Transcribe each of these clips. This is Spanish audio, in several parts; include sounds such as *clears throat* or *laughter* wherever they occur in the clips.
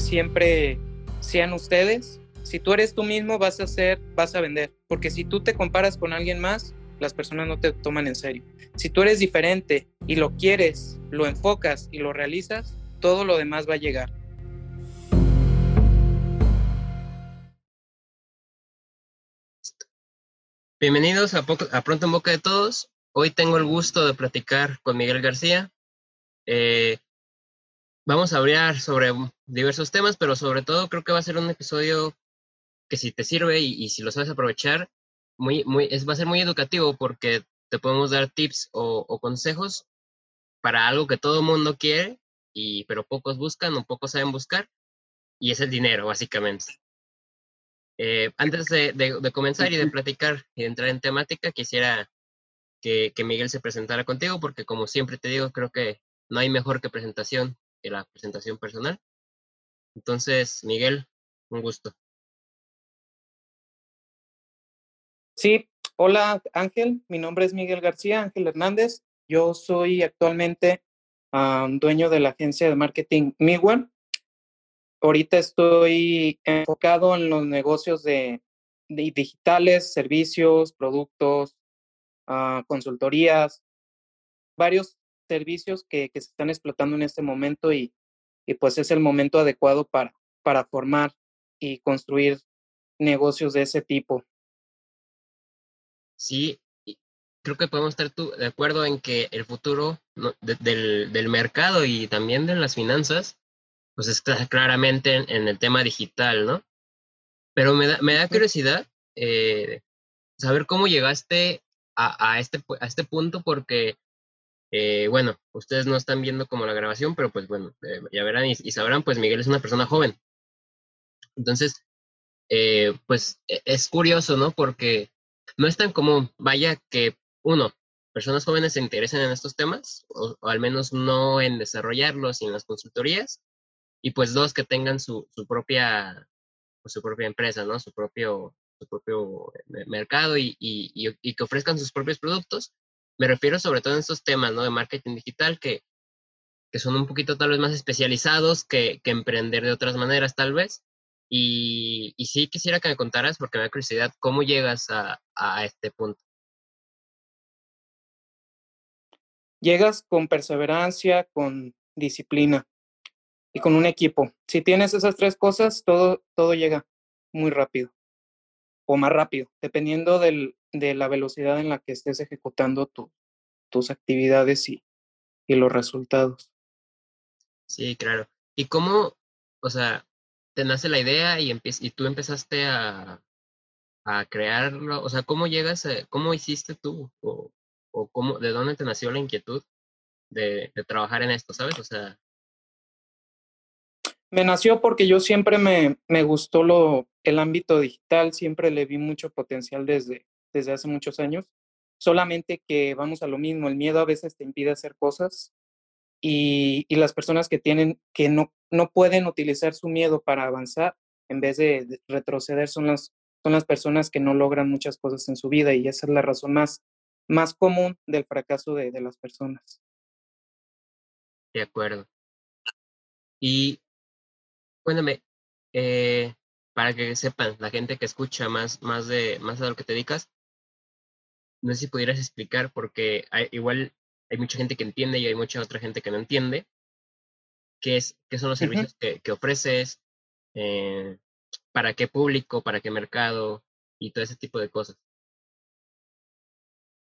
siempre sean ustedes. Si tú eres tú mismo, vas a hacer, vas a vender. Porque si tú te comparas con alguien más, las personas no te toman en serio. Si tú eres diferente y lo quieres, lo enfocas y lo realizas, todo lo demás va a llegar. Bienvenidos a, Pronto en Boca de Todos. Hoy tengo el gusto de platicar con Miguel García. Eh, vamos a hablar sobre diversos temas, pero sobre todo creo que va a ser un episodio que si te sirve y, si lo sabes aprovechar, muy, muy, es, va a ser muy educativo porque te podemos dar tips o, consejos para algo que todo mundo quiere, y, pero pocos buscan o pocos saben buscar, y es el dinero, básicamente. Eh, antes de, de, comenzar y de platicar y de entrar en temática, quisiera que, que Miguel se presentara contigo, porque como siempre te digo, creo que no hay mejor que presentación que la presentación personal. Entonces, Miguel, un gusto. Sí, hola Ángel, mi nombre es Miguel García, Ángel Hernández. Yo soy actualmente dueño de la agencia de marketing Miwan. Ahorita estoy enfocado en los negocios de, digitales, servicios, productos, uh, consultorías, varios servicios que, que, se están explotando en este momento y, y pues es el momento adecuado para, para formar y construir negocios de ese tipo. Sí, creo que podemos estar de acuerdo en que el futuro del, del, mercado y también de las finanzas, pues está claramente en, el tema digital, ¿no? Pero me da, me da curiosidad eh, saber cómo llegaste a, a, este, a este punto porque eh, bueno, ustedes no están viendo como la grabación, pero pues bueno, eh, ya verán y, sabrán, pues Miguel es una persona joven. Entonces, eh, pues e, es curioso, ¿no? Porque no es tan común, vaya que uno, personas jóvenes se interesen en estos temas, o, al menos no en desarrollarlos y en las consultorías, y pues dos, que tengan su, propia, pues, su propia empresa, ¿no? Su propio, su propio mercado y, y que ofrezcan sus propios productos me refiero sobre todo en estos temas, ¿no? De marketing digital que, que son un poquito tal vez más especializados que, emprender de otras maneras, tal vez. Y, y, sí quisiera que me contaras, porque me da curiosidad, cómo llegas a, a este punto. Llegas con perseverancia, con disciplina y con un equipo. Si tienes esas tres cosas, todo, todo llega muy rápido o más rápido, dependiendo del, de la velocidad en la que estés ejecutando tus actividades y, y los resultados. Sí, claro. ¿Y cómo, o sea, te nace la idea y, y tú empezaste a, a crearlo? O sea, ¿cómo llegas, a, cómo hiciste tú? O, o cómo, ¿De dónde te nació la inquietud de, de trabajar en esto, sabes? O sea... Me nació porque yo siempre me, me gustó lo, el ámbito digital, siempre le vi mucho potencial desde, desde hace muchos años, solamente que vamos a lo mismo, el miedo a veces te impide hacer cosas y, y las personas que tienen, que no, no pueden utilizar su miedo para avanzar en vez de, retroceder son las, son las personas que no logran muchas cosas en su vida y esa es la razón más, más común del fracaso de, de las personas. De acuerdo. Y cuéntame, eh, para que sepan, la gente que escucha más, más, de, más a lo que te dedicas, no sé si pudieras explicar, porque hay, igual hay mucha gente que entiende y hay mucha otra gente que no entiende, qué, es, qué son los servicios que, que, ofreces, eh, para qué público, para qué mercado y todo ese tipo de cosas.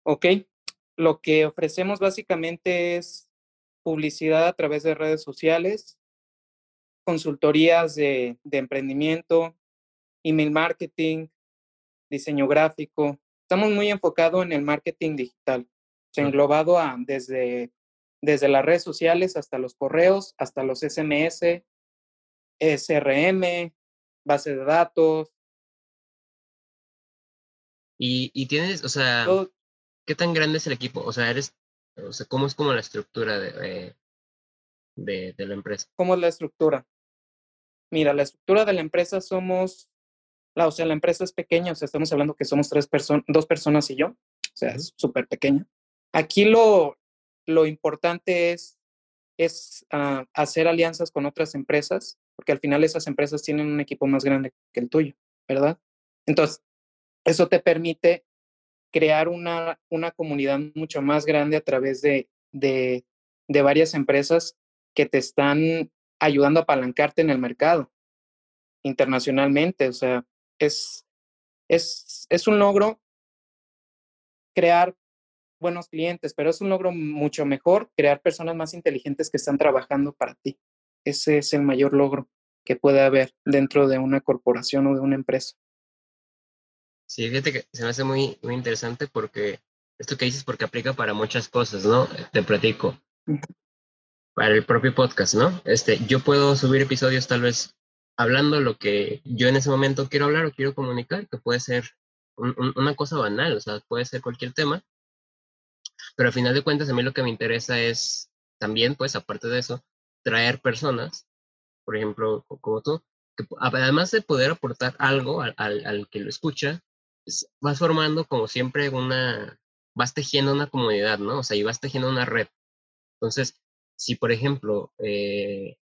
Ok, lo que ofrecemos básicamente es publicidad a través de redes sociales, consultorías de, de emprendimiento, email marketing, diseño gráfico, estamos muy enfocados en el marketing digital, englobado a, desde, desde las redes sociales hasta los correos, hasta los SMS, SRM, base de datos. Y, y tienes, o sea, ¿qué tan grande es el equipo? O sea, eres, o sea, ¿cómo es como la estructura de, de, de la empresa? ¿Cómo es la estructura? Mira, la estructura de la empresa somos la, o sea, la empresa es pequeña, o sea, estamos hablando que somos tres personas, dos personas y yo, o sea, es súper pequeña. Aquí lo, lo importante es, es uh, hacer alianzas con otras empresas porque al final esas empresas tienen un equipo más grande que el tuyo, ¿verdad? Entonces, eso te permite crear una, una comunidad mucho más grande a través de, de, de varias empresas que te están ayudando a apalancarte en el mercado internacionalmente. O sea, es, es, es un logro crear buenos clientes, pero es un logro mucho mejor crear personas más inteligentes que están trabajando para ti. Ese es el mayor logro que puede haber dentro de una corporación o de una empresa. Sí, fíjate que se me hace muy, muy interesante porque esto que dices porque aplica para muchas cosas, ¿no? Te platico. Para el propio podcast, ¿no? Este, yo puedo subir episodios tal vez hablando lo que yo en ese momento quiero hablar o quiero comunicar, que puede ser una cosa banal, o sea, puede ser cualquier tema, pero al final de cuentas a mí lo que me interesa es también, pues, aparte de eso, traer personas, por ejemplo, como tú, que además de poder aportar algo al, al, que lo escucha, pues, vas formando como siempre una, vas tejiendo una comunidad, ¿no? O sea, y vas tejiendo una red. Entonces, si por ejemplo, eh,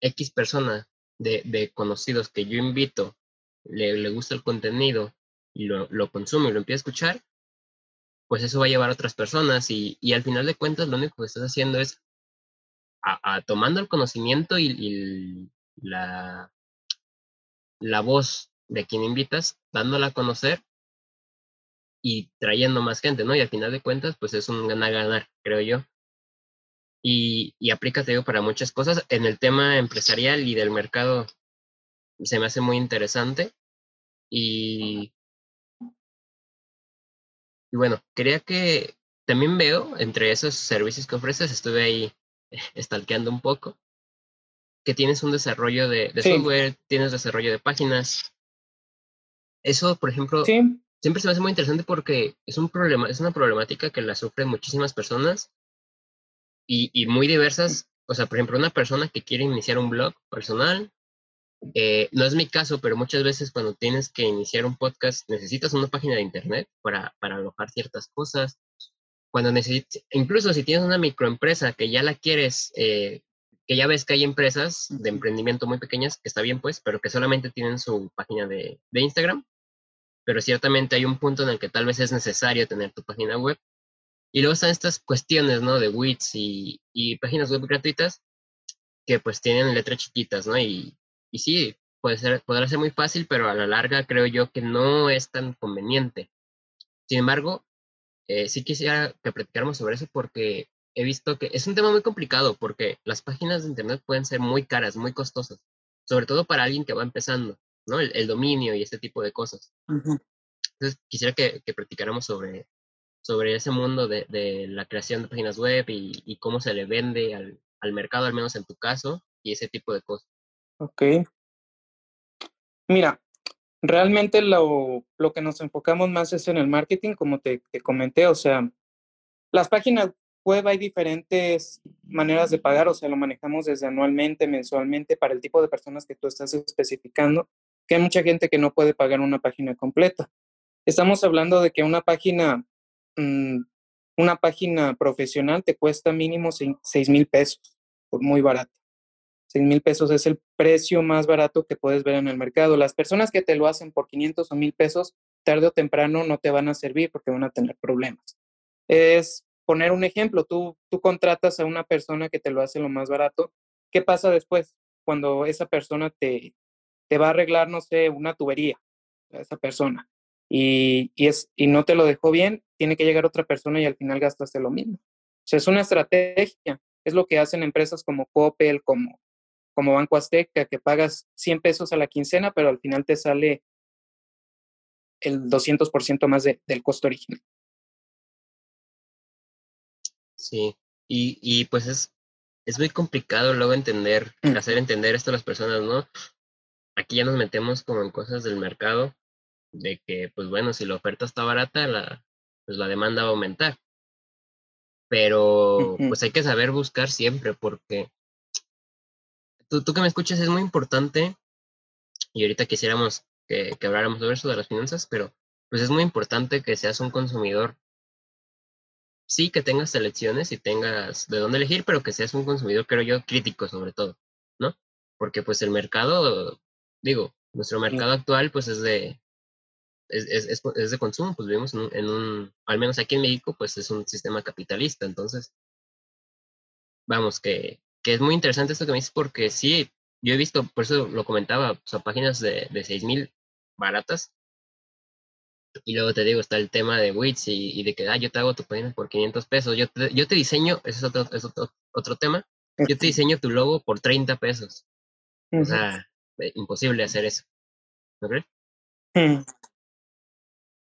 X persona de, de, conocidos que yo invito le, le gusta el contenido y lo, lo, consume y lo empieza a escuchar, pues eso va a llevar a otras personas y, y al final de cuentas lo único que estás haciendo es a, tomando el conocimiento y, y, la, la voz de quien invitas, dándola a conocer y trayendo más gente, ¿no? Y al final de cuentas, pues es un ganar-ganar, creo yo. Y, y aplica, te digo, para muchas cosas. En el tema empresarial y del mercado se me hace muy interesante. Y, y bueno, quería que también veo entre esos servicios que ofreces, estuve ahí *laughs* estalqueando un poco, que tienes un desarrollo de, de software, tienes desarrollo de páginas. Eso, por ejemplo, sí. siempre se me hace muy interesante porque es un problema, es una problemática que la sufren muchísimas personas y, y muy diversas. O sea, por ejemplo, una persona que quiere iniciar un blog personal, eh, no es mi caso, pero muchas veces cuando tienes que iniciar un podcast necesitas una página de internet para, para alojar ciertas cosas. Cuando necesitas, incluso si tienes una microempresa que ya la quieres, eh, que ya ves que hay empresas de emprendimiento muy pequeñas, que está bien pues, pero que solamente tienen su página de, de Instagram, pero ciertamente hay un punto en el que tal vez es necesario tener tu página web. Y luego están estas cuestiones, ¿no? De WITS y, y páginas web gratuitas que pues tienen letras chiquitas, ¿no? Y, y sí, puede ser, podrá ser muy fácil, pero a la larga creo yo que no es tan conveniente. Sin embargo, eh, sí quisiera que platicáramos sobre eso porque he visto que es un tema muy complicado porque las páginas de Internet pueden ser muy caras, muy costosas, sobre todo para alguien que va empezando, ¿no? El, el dominio y este tipo de cosas. Uh -huh. Entonces, quisiera que, que platicáramos sobre, sobre ese mundo de, de, la creación de páginas web y, y cómo se le vende al, al mercado, al menos en tu caso, y ese tipo de cosas. Ok. Mira, realmente lo, lo, que nos enfocamos más es en el marketing, como te, te, comenté, o sea, las páginas web hay diferentes maneras de pagar, o sea, lo manejamos desde anualmente, mensualmente, para el tipo de personas que tú estás especificando, que hay mucha gente que no puede pagar una página completa. Estamos hablando de que una página, una página profesional te cuesta mínimo seis mil pesos, por muy barato. 6 mil pesos es el precio más barato que puedes ver en el mercado. Las personas que te lo hacen por 500 o 1000 pesos, tarde o temprano no te van a servir porque van a tener problemas. Es poner un ejemplo, tú, tú contratas a una persona que te lo hace lo más barato. ¿Qué pasa después cuando esa persona te, te va a arreglar, no sé, una tubería, esa persona, y, y, es, y no te lo dejó bien, tiene que llegar otra persona y al final gastaste lo mismo. O sea, es una estrategia. Es lo que hacen empresas como Coppel, como como Banco Azteca, que pagas 100 pesos a la quincena, pero al final te sale el 200% más de, del costo original. Sí, y, y pues es, es muy complicado luego entender, mm. hacer entender esto a las personas, ¿no? Aquí ya nos metemos como en cosas del mercado, de que, pues bueno, si la oferta está barata, la, pues la demanda va a aumentar. Pero uh -huh. pues hay que saber buscar siempre, porque tú, tú que me escuchas es muy importante, y ahorita quisiéramos que, que habláramos sobre eso de las finanzas, pero pues es muy importante que seas un consumidor sí que tengas selecciones y tengas de dónde elegir, pero que seas un consumidor, creo yo, crítico sobre todo, ¿no? porque pues el mercado, digo, nuestro mercado actual pues es de, es, es, es, de consumo, pues vivimos en un, en un, al menos aquí en México, pues es un sistema capitalista, entonces, vamos, que, que es muy interesante esto que me dices porque sí, yo he visto, por eso lo comentaba, o sea, páginas de, de 6.000 baratas. Y luego te digo, está el tema de Wix y, de que, ah, yo te hago tu página por 500 pesos. Yo te, yo te diseño, ese es otro, es otro, otro tema, yo te diseño tu logo por 30 pesos. O sea, eh, imposible hacer eso. ¿No crees? Mm.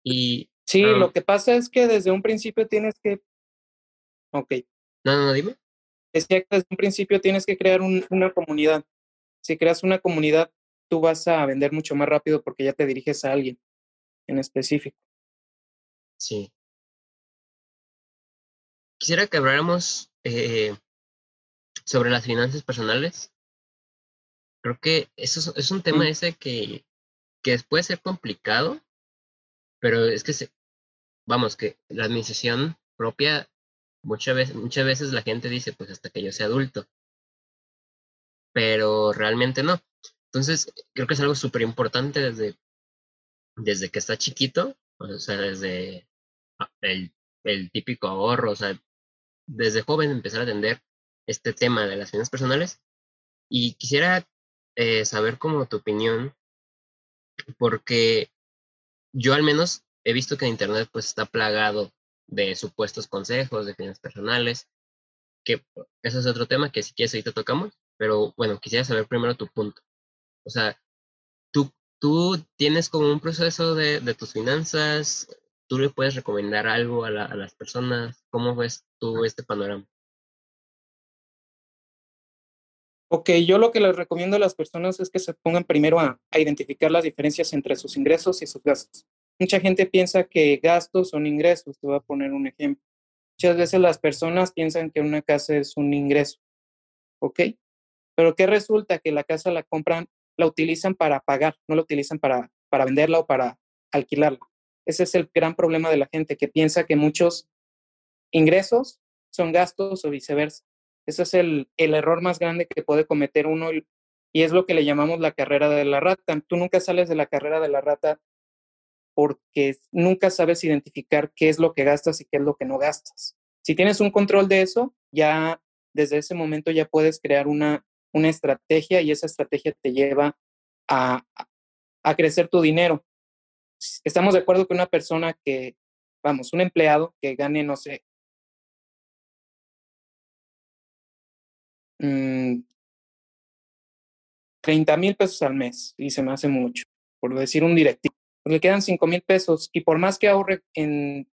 Y. Sí, lo que pasa es que desde un principio tienes que. Ok. No, no, dime. Decía que desde un principio tienes que crear un, una comunidad. Si creas una comunidad, tú vas a vender mucho más rápido porque ya te diriges a alguien en específico. Sí. Quisiera que habláramos eh, sobre las finanzas personales. Creo que eso es, un tema ese que, que puede ser complicado, pero es que, vamos, que la administración propia, muchas veces, muchas veces la gente dice, pues hasta que yo sea adulto, pero realmente no. Entonces, creo que es algo súper importante desde, desde que está chiquito, o sea, desde el, el típico ahorro, o sea, desde joven empezar a atender este tema de las finanzas personales. Y quisiera eh, saber como tu opinión, porque yo al menos he visto que Internet pues está plagado de supuestos consejos de finanzas personales, que eso es otro tema que si quieres ahorita tocamos, pero bueno, quisiera saber primero tu punto. O sea, tú, tú tienes como un proceso de, de tus finanzas, tú le puedes recomendar algo a, a las personas, ¿cómo ves tú este panorama? Ok, yo lo que les recomiendo a las personas es que se pongan primero a, identificar las diferencias entre sus ingresos y sus gastos. Mucha gente piensa que gastos son ingresos. Te voy a poner un ejemplo. Muchas veces las personas piensan que una casa es un ingreso. ¿Ok? Pero ¿qué resulta? Que la casa la compran, la utilizan para pagar, no la utilizan para, para venderla o para alquilarla. Ese es el gran problema de la gente que piensa que muchos ingresos son gastos o viceversa. Ese es el, error más grande que puede cometer uno y, es lo que le llamamos la carrera de la rata. Tú nunca sales de la carrera de la rata porque nunca sabes identificar qué es lo que gastas y qué es lo que no gastas. Si tienes un control de eso, ya desde ese momento ya puedes crear una, una estrategia y esa estrategia te lleva a, a crecer tu dinero. Estamos de acuerdo que una persona que, vamos, un empleado que gane, no sé, 30 mm, mil pesos al mes y se me hace mucho, por decir un directivo. Pues le quedan 5 mil pesos y por más que ahorre en,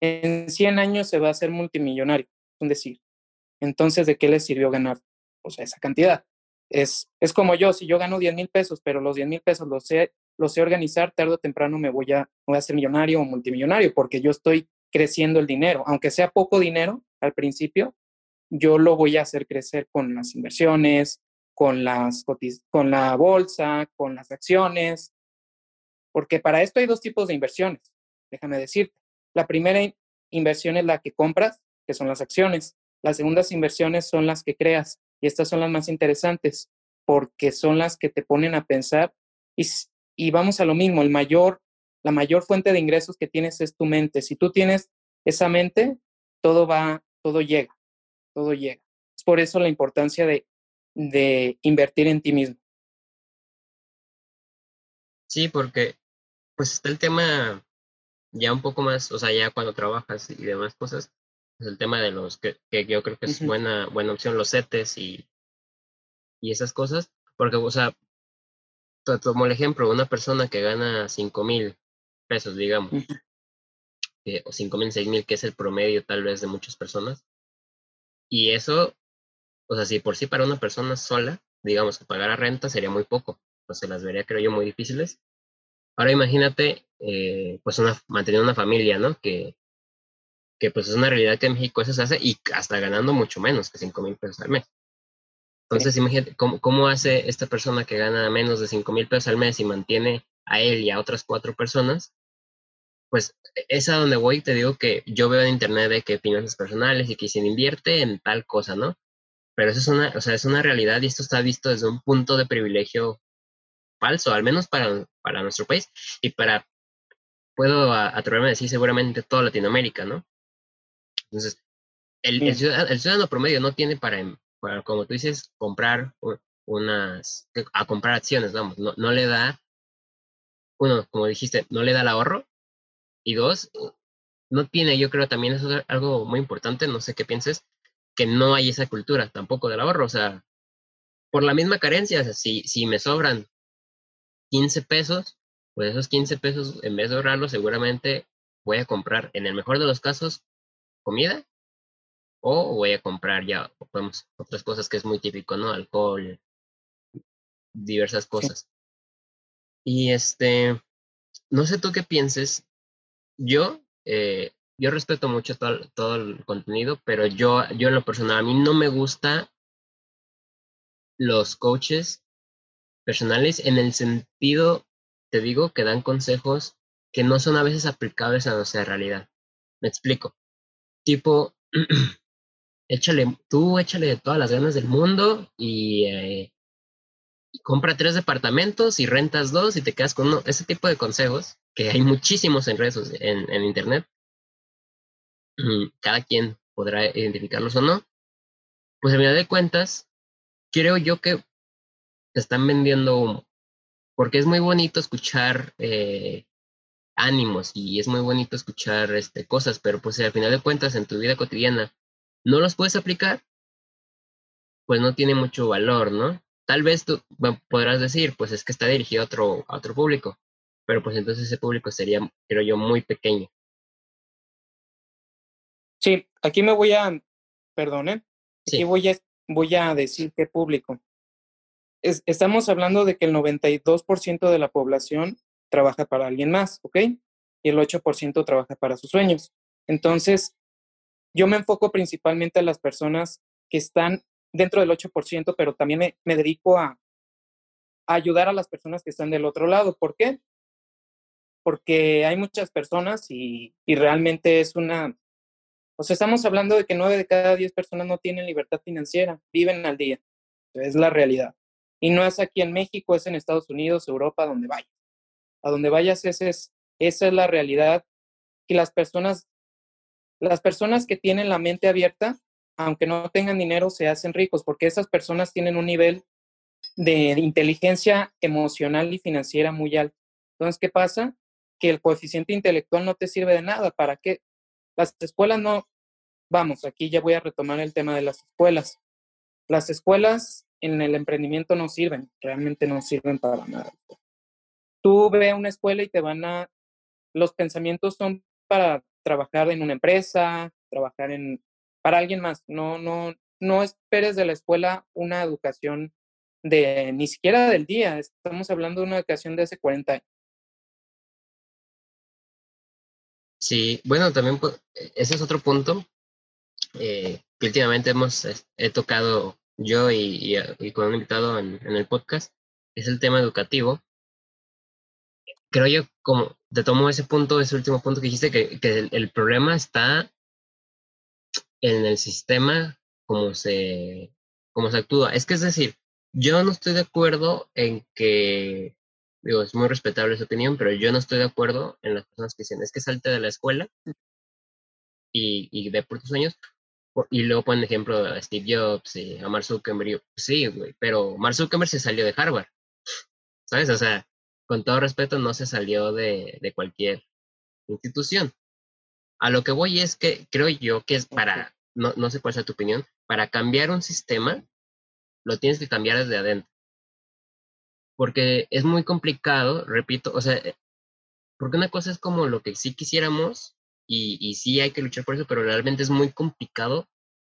en 100 años se va a hacer multimillonario, es decir. Entonces, ¿de qué le sirvió ganar? O sea, esa cantidad. Es, es como yo, si yo gano 10 mil pesos, pero los 10 mil pesos los sé, los sé organizar, tarde o temprano me voy, a, voy a ser millonario o multimillonario porque yo estoy creciendo el dinero. Aunque sea poco dinero al principio, yo lo voy a hacer crecer con las inversiones, con, las, con la bolsa, con las acciones, porque para esto hay dos tipos de inversiones, déjame decirte. La primera inversión es la que compras, que son las acciones. Las segundas inversiones son las que creas y estas son las más interesantes porque son las que te ponen a pensar y, vamos a lo mismo, la mayor fuente de ingresos que tienes es tu mente. Si tú tienes esa mente, todo va, todo llega todo llega. Es por eso la importancia de, de invertir en ti mismo. Sí, porque pues está el tema ya un poco más, o sea, ya cuando trabajas y demás cosas, es el tema de los que, que yo creo que es buena, buena opción, los CETES y, y esas cosas, porque, o sea, como el ejemplo, una persona que gana cinco mil pesos, digamos, eh, o cinco mil, seis mil, que es el promedio tal vez de muchas personas, y eso, o sea, si por sí para una persona sola, digamos que pagar renta sería muy poco, pues se las vería, creo yo, muy difíciles. Ahora imagínate, eh, pues, una, mantener una familia, ¿no? Que, que pues es una realidad que en México eso se hace y hasta ganando mucho menos que 5 mil pesos al mes. Entonces, imagínate ¿cómo, cómo hace esta persona que gana menos de 5 mil pesos al mes y mantiene a él y a otras cuatro personas pues e, es a donde voy, te digo que yo veo en internet de que finanzas personales y que se invierte en tal cosa, ¿no? Pero eso es una, o sea, es una realidad y esto está visto desde un punto de privilegio falso, al menos para, para nuestro país y para, puedo atreverme a decir seguramente toda Latinoamérica, ¿no? Entonces, el, el, ciudadano, promedio no tiene para, para, como tú dices, comprar unas, a comprar acciones, vamos, no, no le da, uno, como dijiste, no le da el ahorro, y dos, no tiene, yo creo también eso es algo muy importante, no sé qué pienses, que no hay esa cultura tampoco del ahorro, o sea, por la misma carencia, o sea, si, si me sobran 15 pesos, pues esos 15 pesos, en vez de ahorrarlos, seguramente voy a comprar, en el mejor de los casos, comida, o voy a comprar ya, podemos, otras cosas que es muy típico, ¿no? Alcohol, diversas cosas. Y este, no sé tú qué pienses. Yo, eh, yo respeto mucho todo, todo, el contenido, pero yo, yo en lo personal, a mí no me gusta los coaches personales en el sentido, te digo, que dan consejos que no son a veces aplicables a nuestra realidad. Me explico. Tipo, *clears throat* échale, tú échale todas las ganas del mundo y eh, compra tres departamentos y rentas dos y te quedas con uno. Ese tipo de consejos, que hay muchísimos en redes, en, internet, cada quien podrá identificarlos o no, pues a final de cuentas, creo yo que te están vendiendo humo, porque es muy bonito escuchar eh, ánimos y es muy bonito escuchar este, cosas, pero pues al final de cuentas en tu vida cotidiana no los puedes aplicar, pues no tiene mucho valor, ¿no? Tal vez tú podrás decir, pues es que está dirigido a otro, a otro público, pero pues entonces ese público sería, creo yo, muy pequeño. Sí, aquí me voy a, perdone, aquí voy, a, voy a decir qué público. estamos hablando de que el 92% de la población trabaja para alguien más, ¿ok? Y el 8% trabaja para sus sueños. Entonces, yo me enfoco principalmente a las personas que están dentro del 8%, pero también me, me dedico a, ayudar a las personas que están del otro lado. ¿Por qué? Porque hay muchas personas y, y realmente es una, o sea, estamos hablando de que nueve de cada diez personas no tienen libertad financiera, viven al día. Es la realidad. Y no es aquí en México, es en Estados Unidos, Europa, donde vayas. A donde vayas, ese es, esa es la realidad. Y las personas, las personas que tienen la mente abierta aunque no tengan dinero, se hacen ricos, porque esas personas tienen un nivel de inteligencia emocional y financiera muy alto. Entonces, ¿qué pasa? Que el coeficiente intelectual no te sirve de nada. ¿Para qué? Las escuelas no, vamos, aquí ya voy a retomar el tema de las escuelas. Las escuelas en el emprendimiento no sirven, realmente no sirven para nada. Tú ve una escuela y te van a, los pensamientos son para trabajar en una empresa, trabajar en para alguien más. No, no, no esperes de la escuela una educación de ni siquiera del día. Estamos hablando de una educación de hace 40 años. Sí, bueno, también pues, ese es otro punto eh, que últimamente hemos he tocado yo y, y, con un invitado en, el podcast, es el tema educativo. Creo yo, como te tomo ese punto, ese último punto que dijiste, que, que el, problema está en el sistema como se, como se actúa. Es que es decir, yo no estoy de acuerdo en que, digo, es muy respetable su opinión, pero yo no estoy de acuerdo en las personas que dicen, es que salte de la escuela y, y ve por tus sueños. Y luego ponen ejemplo a Steve Jobs y a Mark Zuckerberg. Sí, güey, pero Mark Zuckerberg se salió de Harvard. ¿Sabes? O sea, con todo respeto, no se salió de, de cualquier institución. A lo que voy es que creo yo que es para, no, no sé cuál sea tu opinión, para cambiar un sistema, lo tienes que cambiar desde adentro. Porque es muy complicado, repito, o sea, porque una cosa es como lo que sí quisiéramos y, y sí hay que luchar por eso, pero realmente es muy complicado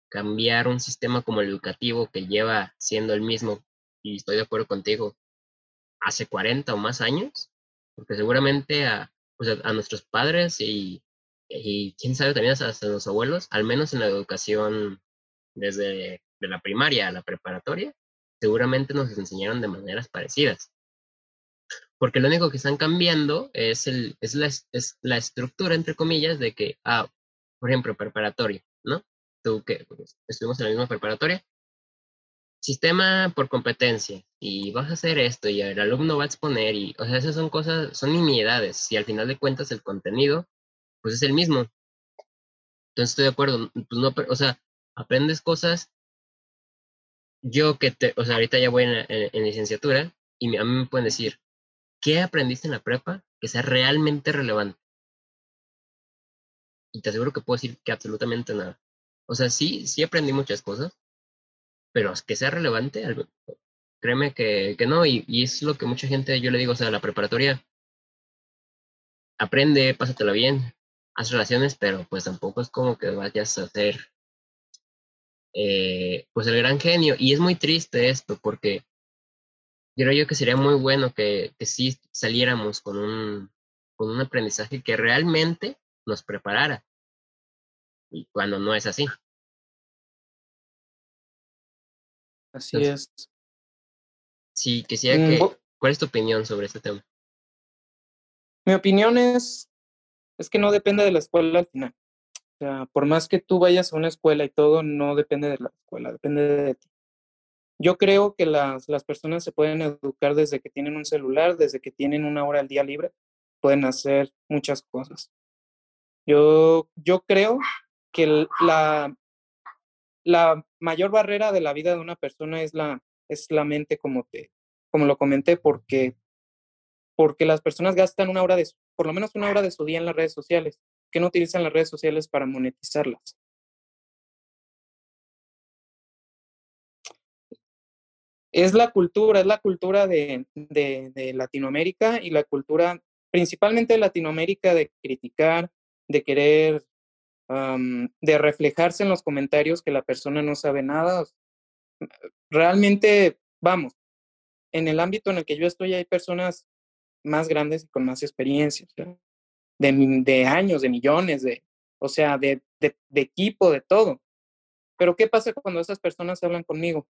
cambiar un sistema como el educativo que lleva siendo el mismo, y estoy de acuerdo contigo, hace 40 o más años, porque seguramente a, pues a nuestros padres y y quién sabe también hasta los abuelos, al menos en la educación desde de la primaria a la preparatoria, seguramente nos enseñaron de maneras parecidas. Porque lo único que están cambiando es, el, es, la, es la estructura, entre comillas, de que, ah, por ejemplo, preparatoria, ¿no? Tú que pues, estuvimos en la misma preparatoria, sistema por competencia y vas a hacer esto y el alumno va a exponer y, o sea, esas son cosas, son nimiedades y al final de cuentas el contenido, pues es el mismo. Entonces estoy de acuerdo, pues no, o sea, aprendes cosas. Yo que te, o sea, ahorita ya voy en, en licenciatura y a mí me pueden decir, ¿qué aprendiste en la prepa que sea realmente relevante? Y te aseguro que puedo decir que absolutamente nada. O sea, sí, sí aprendí muchas cosas, pero que sea relevante, créeme que, que no, y, y, es lo que mucha gente, yo le digo, o sea, la preparatoria, aprende, pásatela bien, haz relaciones, pero pues tampoco es como que vayas a ser eh, pues el gran genio. Y es muy triste esto, porque creo yo que sería muy bueno que, que sí saliéramos con un, con un aprendizaje que realmente nos preparara. Y cuando no es así. Así es. Sí, quisiera mm, que... ¿Cuál es tu opinión sobre este tema? Mi opinión es, es que no depende de la escuela al final. O sea, por más que tú vayas a una escuela y todo, no depende de la escuela, depende de ti. Yo creo que las, las personas se pueden educar desde que tienen un celular, desde que tienen una hora al día libre, pueden hacer muchas cosas. Yo, yo creo que la, la mayor barrera de la vida de una persona es la, es la mente, como, te, como lo comenté, porque, porque las personas gastan una hora de, por lo menos una hora de su día en las redes sociales, que no utilizan las redes sociales para monetizarlas. Es la cultura, es la cultura de, Latinoamérica y la cultura principalmente de Latinoamérica de criticar, de querer de reflejarse en los comentarios que la persona no sabe nada. Realmente, vamos, en el ámbito en el que yo estoy hay personas más grandes y con más experiencia, de, años, de millones, de, o sea, de, equipo, de todo. Pero ¿qué pasa cuando esas personas hablan conmigo?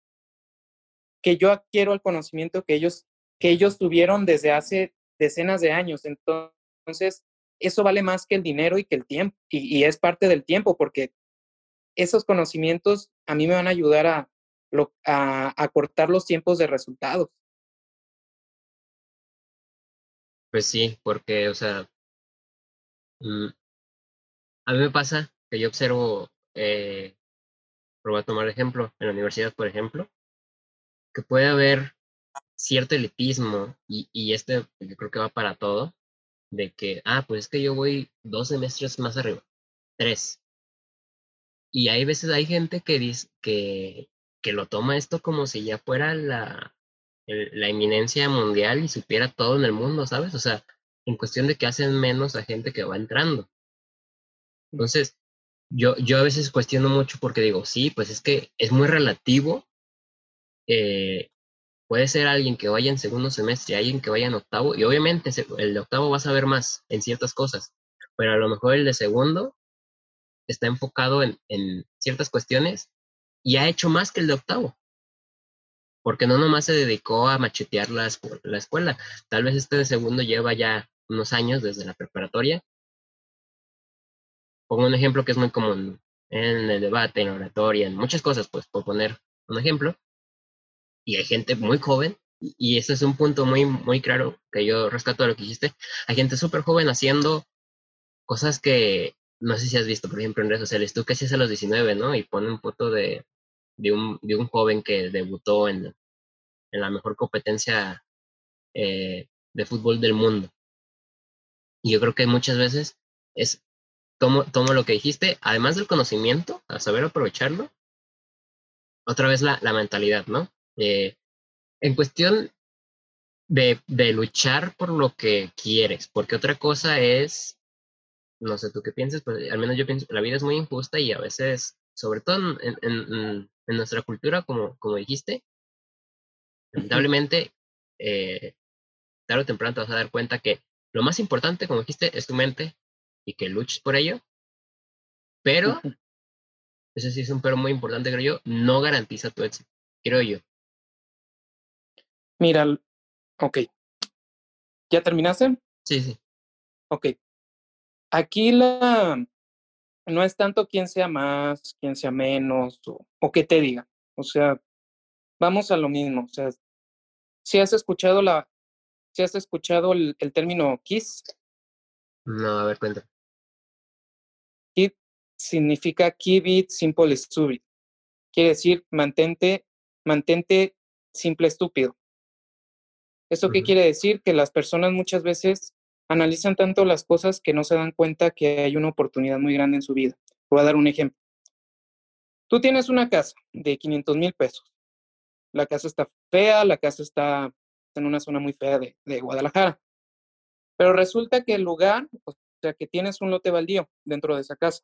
Que yo adquiero el conocimiento que ellos, que ellos tuvieron desde hace decenas de años. Entonces, eso vale más que el dinero y que el tiempo, y, es parte del tiempo, porque esos conocimientos a mí me van a ayudar a, a, cortar los tiempos de resultados. Pues sí, porque, o sea, mm, a mí me pasa que yo observo, eh, voy a tomar ejemplo, en la universidad, por ejemplo, que puede haber cierto elitismo, y, y este yo creo que va para todo, de que, ah, pues es que yo voy dos semestres más arriba, tres. Y hay veces hay gente que dice que, que lo toma esto como si ya fuera la, la eminencia mundial y supiera todo en el mundo, ¿sabes? O sea, en cuestión de que hacen menos a gente que va entrando. Entonces, yo, yo a veces cuestiono mucho porque digo, sí, pues es que es muy relativo eh, Puede ser alguien que vaya en segundo semestre, alguien que vaya en octavo, y obviamente el de octavo va a saber más en ciertas cosas, pero a lo mejor el de segundo está enfocado en, ciertas cuestiones y ha hecho más que el de octavo. Porque no nomás se dedicó a machetear la, la escuela. Tal vez este segundo lleva ya unos años desde la preparatoria. Pongo un ejemplo que es muy común en el debate, en la oratoria, en muchas cosas, pues por poner un ejemplo y hay gente muy joven, y ese es un punto muy, muy claro que yo rescato de lo que dijiste, hay gente súper joven haciendo cosas que no sé si has visto, por ejemplo, en redes sociales, tú que hacías a los 19, ¿no? Y ponen foto de, de, un, de un joven que debutó en, en la mejor competencia eh, de fútbol del mundo. Y yo creo que muchas veces es, tomo, tomo lo que dijiste, además del conocimiento, a saber aprovecharlo, otra vez la, la mentalidad, ¿no? Eh, en cuestión de, de, luchar por lo que quieres, porque otra cosa es, no sé tú qué piensas, pero al menos yo pienso, la vida es muy injusta y a veces, sobre todo en, en, en nuestra cultura, como, como dijiste, lamentablemente, eh, tarde o temprano te vas a dar cuenta que lo más importante, como dijiste, es tu mente y que luches por ello, pero, eso sí es un pero muy importante, creo yo, no garantiza tu éxito, creo yo. Mira, ok. ¿Ya terminaste? Sí, sí. Ok. Aquí la no es tanto quién sea más, quién sea menos, o, o qué te diga. O sea, vamos a lo mismo. O sea, si has escuchado la, si has escuchado el, término KISS. No, a ver, cuenta. KISS significa Keep It Simple Stupid. Quiere decir mantente, mantente simple estúpido. ¿Eso qué quiere decir? Que las personas muchas veces analizan tanto las cosas que no se dan cuenta que hay una oportunidad muy grande en su vida. Voy a dar un ejemplo. Tú tienes una casa de 500 mil pesos. La casa está fea, la casa está en una zona muy fea de, Guadalajara. Pero resulta que el lugar, o sea, que tienes un lote baldío dentro de esa casa.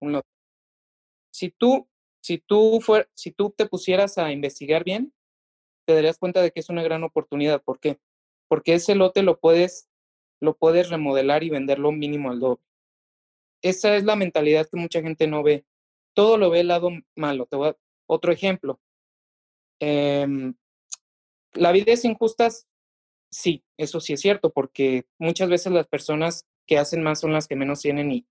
Un lote. Si tú, si tú, si tú te pusieras a investigar bien, te darías cuenta de que es una gran oportunidad. ¿Por qué? Porque ese lote lo puedes, lo puedes remodelar y venderlo mínimo al doble. Esa es la mentalidad que mucha gente no ve. Todo lo ve el lado malo. Otro ejemplo. Em, la vida es injusta, sí, eso sí es cierto, porque muchas veces las personas que hacen más son las que menos tienen y,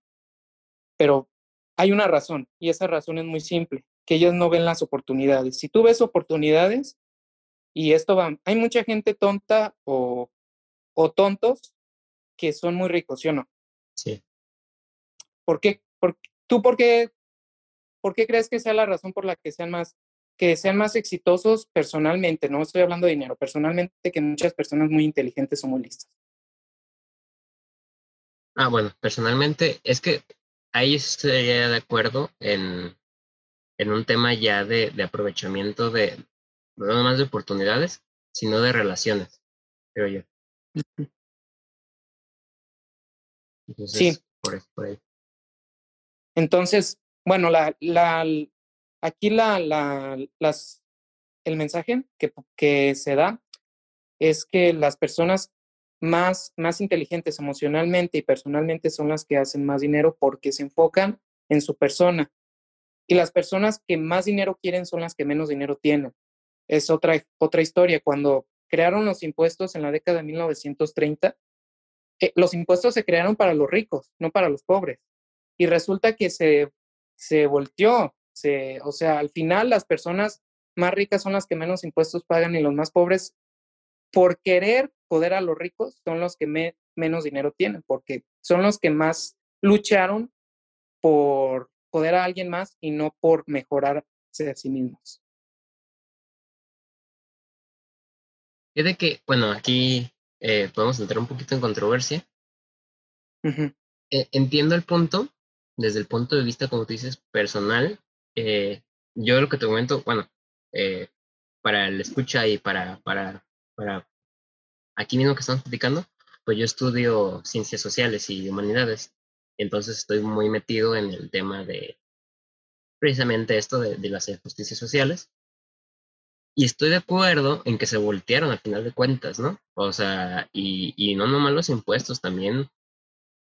pero hay una razón y esa razón es muy simple, que ellos no ven las oportunidades. Si tú ves oportunidades, y esto va, hay mucha gente tonta o, o tontos que son muy ricos, ¿sí o no? Sí. ¿Por qué? Por, ¿Tú por qué, por qué crees que sea la razón por la que sean más, que sean más exitosos personalmente? No estoy hablando de dinero, personalmente que muchas personas muy inteligentes son muy listas. Ah, bueno, personalmente es que ahí estaría de acuerdo en, en un tema ya de, de aprovechamiento de, no más de oportunidades, sino de relaciones, creo yo. Sí. Por, por ahí. Entonces, bueno, la, la, aquí la, la, las, el mensaje que, que se da es que las personas más, más inteligentes emocionalmente y personalmente son las que hacen más dinero porque se enfocan en su persona. Y las personas que más dinero quieren son las que menos dinero tienen es otra, otra historia. Cuando crearon los impuestos en la década de 1930, los impuestos se crearon para los ricos, no para los pobres. Y resulta que se, se volteó. Se, o sea, al final las personas más ricas son las que menos impuestos pagan y los más pobres, por querer poder a los ricos, son los que menos dinero tienen, porque son los que más lucharon por poder a alguien más y no por mejorarse a sí mismos. Es de que, bueno, aquí eh, podemos entrar un poquito en controversia. Eh, entiendo el punto, desde el punto de vista, como tú dices, personal. Eh, yo lo que te comento, bueno, para el escucha y para, para, para aquí mismo que estamos platicando, pues yo estudio ciencias sociales y humanidades. Entonces estoy muy metido en el tema de precisamente esto de, de las injusticias sociales. Y estoy de acuerdo en que se voltearon al final de cuentas, ¿no? O sea, y, y no nomás los impuestos, también,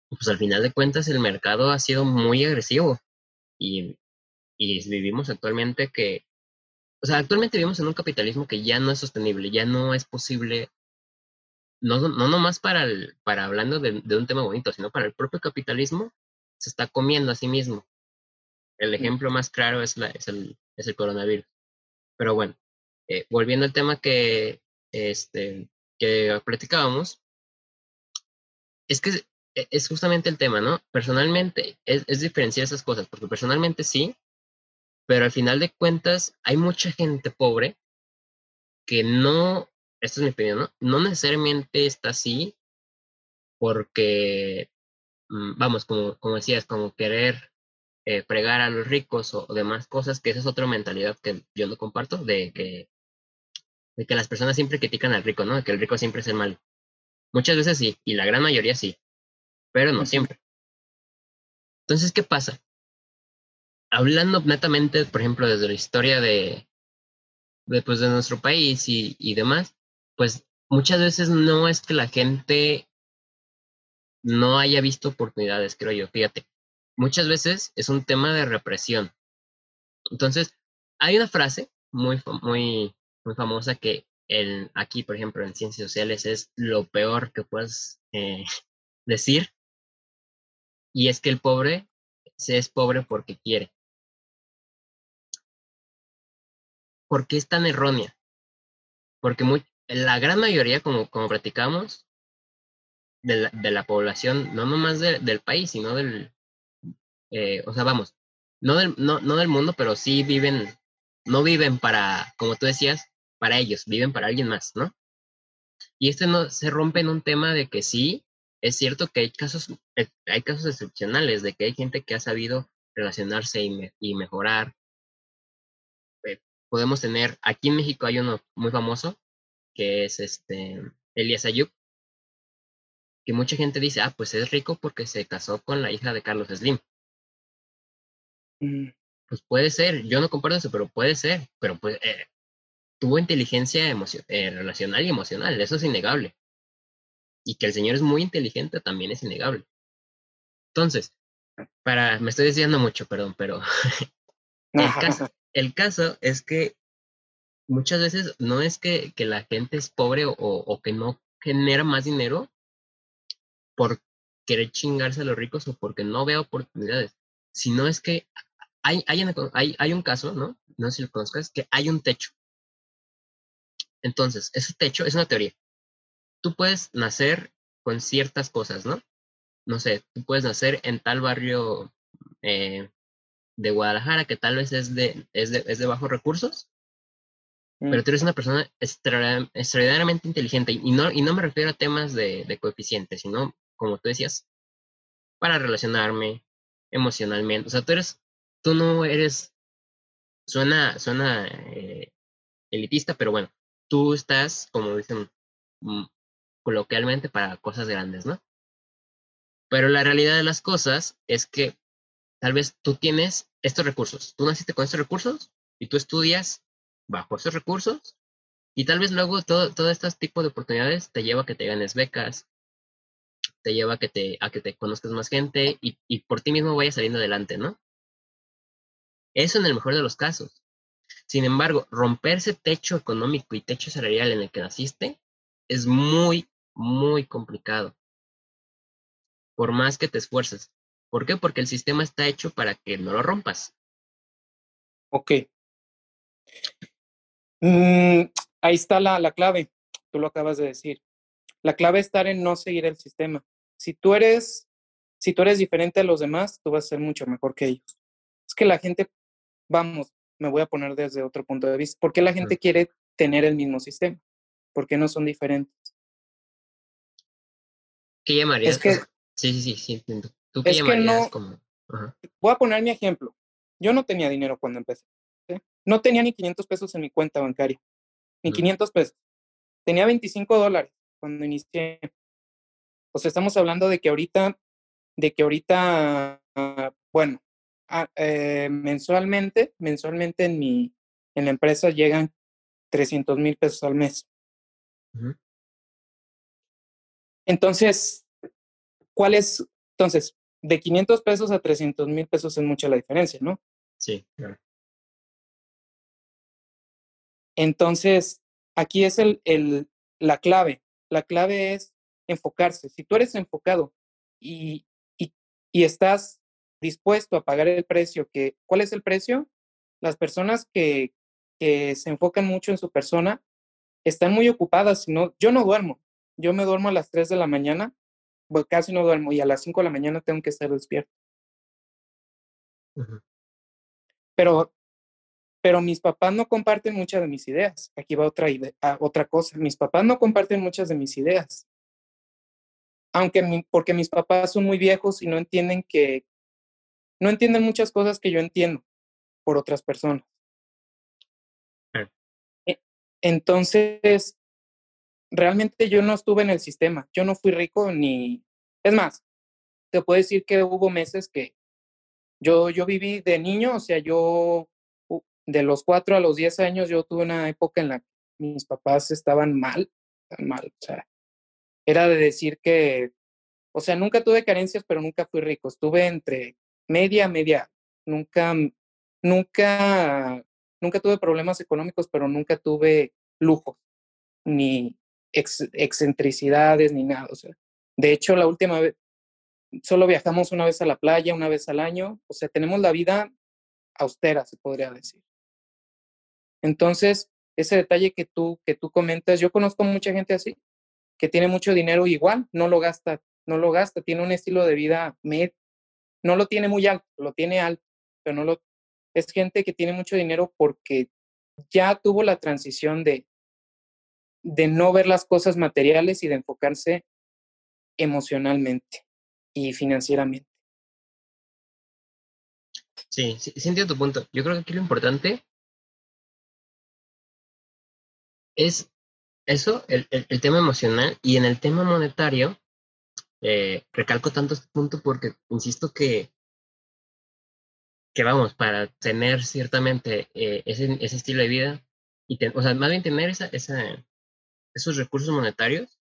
pues al final de cuentas el mercado ha sido muy agresivo y, y vivimos actualmente que, o sea, actualmente vivimos en un capitalismo que ya no es sostenible, ya no es posible, no, no nomás para, el, para hablando de, de un tema bonito, sino para el propio capitalismo, se está comiendo a sí mismo. El ejemplo más claro es, la, es, el, es el coronavirus. Pero bueno, eh, volviendo al tema que, este, que platicábamos, es que e, es, justamente el tema, ¿no? Personalmente, es, es diferenciar esas cosas, porque personalmente sí, pero al final de cuentas hay mucha gente pobre que no, esta es mi opinión, ¿no? No necesariamente está así porque, mm, vamos, como, como decías, como querer eh, fregar a los ricos o, o, demás cosas, que esa es otra mentalidad que yo no comparto, de que de que las personas siempre critican al rico, ¿no? De que el rico siempre es el malo. Muchas veces sí, y la gran mayoría sí, pero no siempre. Entonces, ¿qué pasa? Hablando netamente, por ejemplo, desde la historia de, de, pues, de nuestro país y, y demás, pues muchas veces no es que la gente no haya visto oportunidades, creo yo, fíjate. Muchas veces es un tema de represión. Entonces, hay una frase muy, muy, muy famosa que aquí, por ejemplo, en ciencias sociales es lo peor que puedes eh, *laughs* decir. Y es que el pobre se es pobre porque quiere. ¿por qué es tan errónea? Porque la gran mayoría, como, como platicamos, de la, de la población, no nomás del país, sino del, eh, o sea, vamos, no del, no, no del mundo, pero sí viven, no viven para, como tú decías, para ellos, viven para alguien más, ¿no? Y este no se rompe en un tema de que sí, es cierto que hay casos, eh, hay casos excepcionales, de que hay gente que ha sabido relacionarse y, y mejorar. Eh, podemos tener, aquí en México hay uno muy famoso, que es este Elias Ayub, que mucha gente dice, ah, pues es rico porque se casó con la hija de Carlos Slim. Mm. Pues puede ser, yo no comparto eso, pero puede ser, pero pues eh, tuvo inteligencia eh, relacional y emocional, eso es innegable. Y que el señor es muy inteligente también es innegable. Entonces, para, me estoy desviando mucho, perdón, pero *laughs* el, caso, es que muchas veces no es que, que la gente es pobre o, o, que no genera más dinero por querer chingarse a los ricos o porque no vea oportunidades, sino es que hay, hay, hay, hay un caso, ¿no? No sé si lo conozcas, que hay un techo. Entonces, ese techo es una teoría. Tú puedes nacer con ciertas cosas, ¿no? No sé, tú puedes nacer en tal barrio eh, de Guadalajara que tal vez es de, es de, es de bajos recursos, pero mm. tú eres una persona extraordinariamente inteligente y no, y no me refiero a temas de, de coeficientes, sino, como tú decías, para relacionarme emocionalmente. O sea, tú eres, tú no eres, suena, suena eh, elitista, pero bueno, tú estás, como dicen mm, coloquialmente, para cosas grandes, ¿no? Pero la realidad de las cosas es que tal vez tú tienes estos recursos, tú naciste con estos recursos y tú estudias bajo esos recursos y tal vez luego todo, todo este tipo de oportunidades te lleva a que te ganes becas, te lleva a que te, a que te conozcas más gente y, y por ti mismo vayas saliendo adelante, ¿no? Eso en el mejor de los casos. Sin embargo, romper ese techo económico y techo salarial en el que naciste es muy, muy complicado. Por más que te esfuerces. ¿Por qué? Porque el sistema está hecho para que no lo rompas. Ok. Mm, ahí está la, la clave. Tú lo acabas de decir. La clave está en no seguir el sistema. Si tú eres, si tú eres diferente a los demás, tú vas a ser mucho mejor que ellos. Es que la gente, vamos, me voy a poner desde otro punto de vista. ¿Por qué la gente quiere tener el mismo sistema? ¿Por qué no son diferentes? ¿Qué llamarías? Es que, *laughs* sí, sí, sí, sí, entiendo. ¿Tú qué llamarías como? Voy a poner mi ejemplo. Yo no tenía dinero cuando empecé. No tenía ni 500 pesos en mi cuenta bancaria. Ni 500 pesos. Tenía 25 dólares cuando inicié. O sea, estamos hablando de que ahorita, de que ahorita, bueno, Ah, eh, mensualmente, mensualmente en mi, en la empresa llegan 300 mil pesos al mes. Entonces, ¿cuál es? Entonces, de 500 pesos a 300 mil pesos es mucha la diferencia, ¿no? Sí, claro. Entonces, aquí es el, el, la clave. La clave es enfocarse. Si tú eres enfocado y, y, y estás dispuesto a pagar el precio que, ¿cuál es el precio? Las personas que, que se enfocan mucho en su persona están muy ocupadas, no, yo no duermo, yo me duermo a las 3 de la mañana, pues casi no duermo y a las 5 de la mañana tengo que estar despierto. Pero, pero mis papás no comparten muchas de mis ideas. Aquí va otra, idea, ah, otra cosa. Mis papás no comparten muchas de mis ideas. Aunque porque mis papás son muy viejos y no entienden que, no entienden muchas cosas que yo entiendo por otras personas. E, entonces, realmente yo no estuve en el sistema, yo no fui rico ni... Es más, te puedo decir que hubo meses que yo, yo viví de niño, o sea, yo de los cuatro a los diez años, yo tuve una época en la que mis papás estaban mal, mal, o sea, era de decir que, o sea, nunca tuve carencias, pero nunca fui rico, estuve entre media, media. Nunca, nunca, nunca tuve problemas económicos, pero nunca tuve lujos, ni excentricidades, ni nada. O sea, de hecho, la última vez, solo viajamos una vez a la playa, una vez al año. O sea, tenemos la vida austera, se podría decir. Entonces, ese detalle que tú, que tú comentas, yo conozco mucha gente así, que tiene mucho dinero igual, no lo gasta, no lo gasta, tiene un estilo de vida no lo tiene muy alto, lo tiene alto, pero no lo, es gente que tiene mucho dinero porque ya tuvo la transición de, de no ver las cosas materiales y de enfocarse emocionalmente y financieramente. Sí, sí, entiendo tu punto. Yo creo que aquí lo importante es eso, el, el, tema emocional y en el tema monetario, eh, recalco tanto este punto porque insisto que, que vamos, para tener ciertamente eh, ese, ese, estilo de vida, y o sea, más bien tener esa, esa, esos recursos monetarios,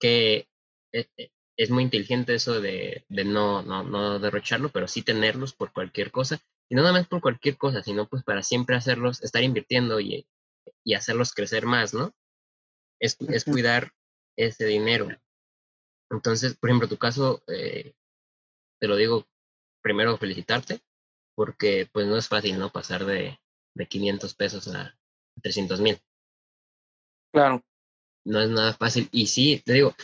que eh, es muy inteligente eso de, de no, no, no derrocharlo, pero sí tenerlos por cualquier cosa, y no nada más por cualquier cosa, sino pues para siempre hacerlos, estar invirtiendo y, y hacerlos crecer más, ¿no? Es, es cuidar ese dinero. Entonces, por ejemplo, tu caso, eh, te lo digo primero felicitarte, porque pues no es fácil, ¿no? Pasar de, de 500 pesos a 300 mil. Claro. No es nada fácil. Y sí, te digo,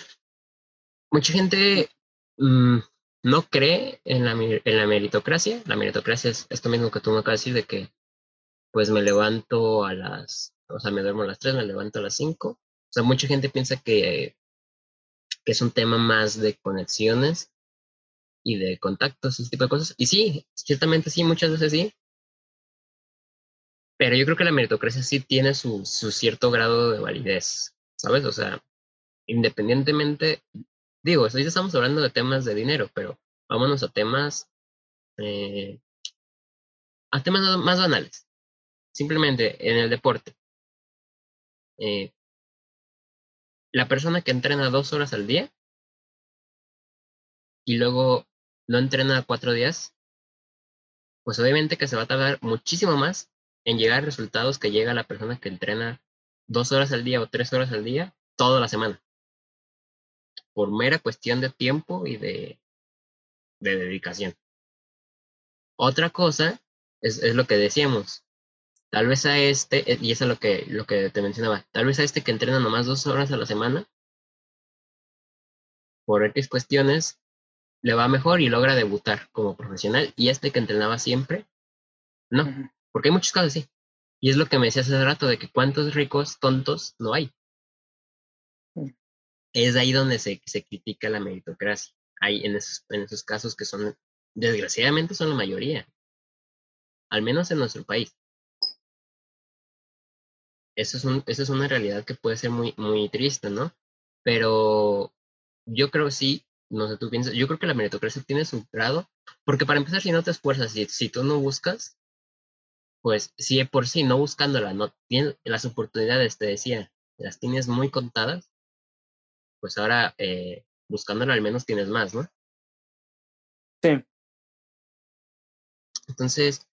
mucha gente mm, no cree en la, en la meritocracia. La meritocracia es esto mismo que tú me acabas de decir, de que pues me levanto a las, o sea, me duermo a las 3, me levanto a las 5. O sea, mucha gente piensa que, que es un tema más de conexiones y de contactos, ese tipo de cosas. Y sí, ciertamente sí, muchas veces sí. Pero yo creo que la meritocracia sí tiene su, su cierto grado de validez, ¿sabes? O sea, independientemente, digo, hoy estamos hablando de temas de dinero, pero vámonos a temas, eh, a temas más banales. Simplemente en el deporte. Eh, la persona que entrena dos horas al día y luego no entrena cuatro días, pues obviamente que se va a tardar muchísimo más en llegar a resultados que llega la persona que entrena dos horas al día o tres horas al día toda la semana. Por mera cuestión de tiempo y de, de dedicación. Otra cosa es, es, lo que decíamos. Tal vez a este, eh, y eso es lo que, lo que te mencionaba, tal vez a este que entrena nomás dos horas a la semana, por X cuestiones, le va mejor y logra debutar como profesional, y este que entrenaba siempre, no, porque hay muchos casos así. Y es lo que me decía hace rato, de que cuántos ricos tontos no hay. Es ahí donde se, se critica la meritocracia. Hay en esos, en esos casos que son, desgraciadamente, son la mayoría. Al menos en nuestro país eso es, un, eso es una realidad que puede ser muy, muy triste, ¿no? Pero yo creo sí, no sé, tú piensas, yo creo que la meritocracia tiene su grado, porque para empezar, si no te esfuerzas, si, si tú no buscas, pues si por sí, no buscándola, no tienes las oportunidades, te decía, las tienes muy contadas, pues ahora eh, buscándola al menos tienes más, ¿no? Sí. Entonces,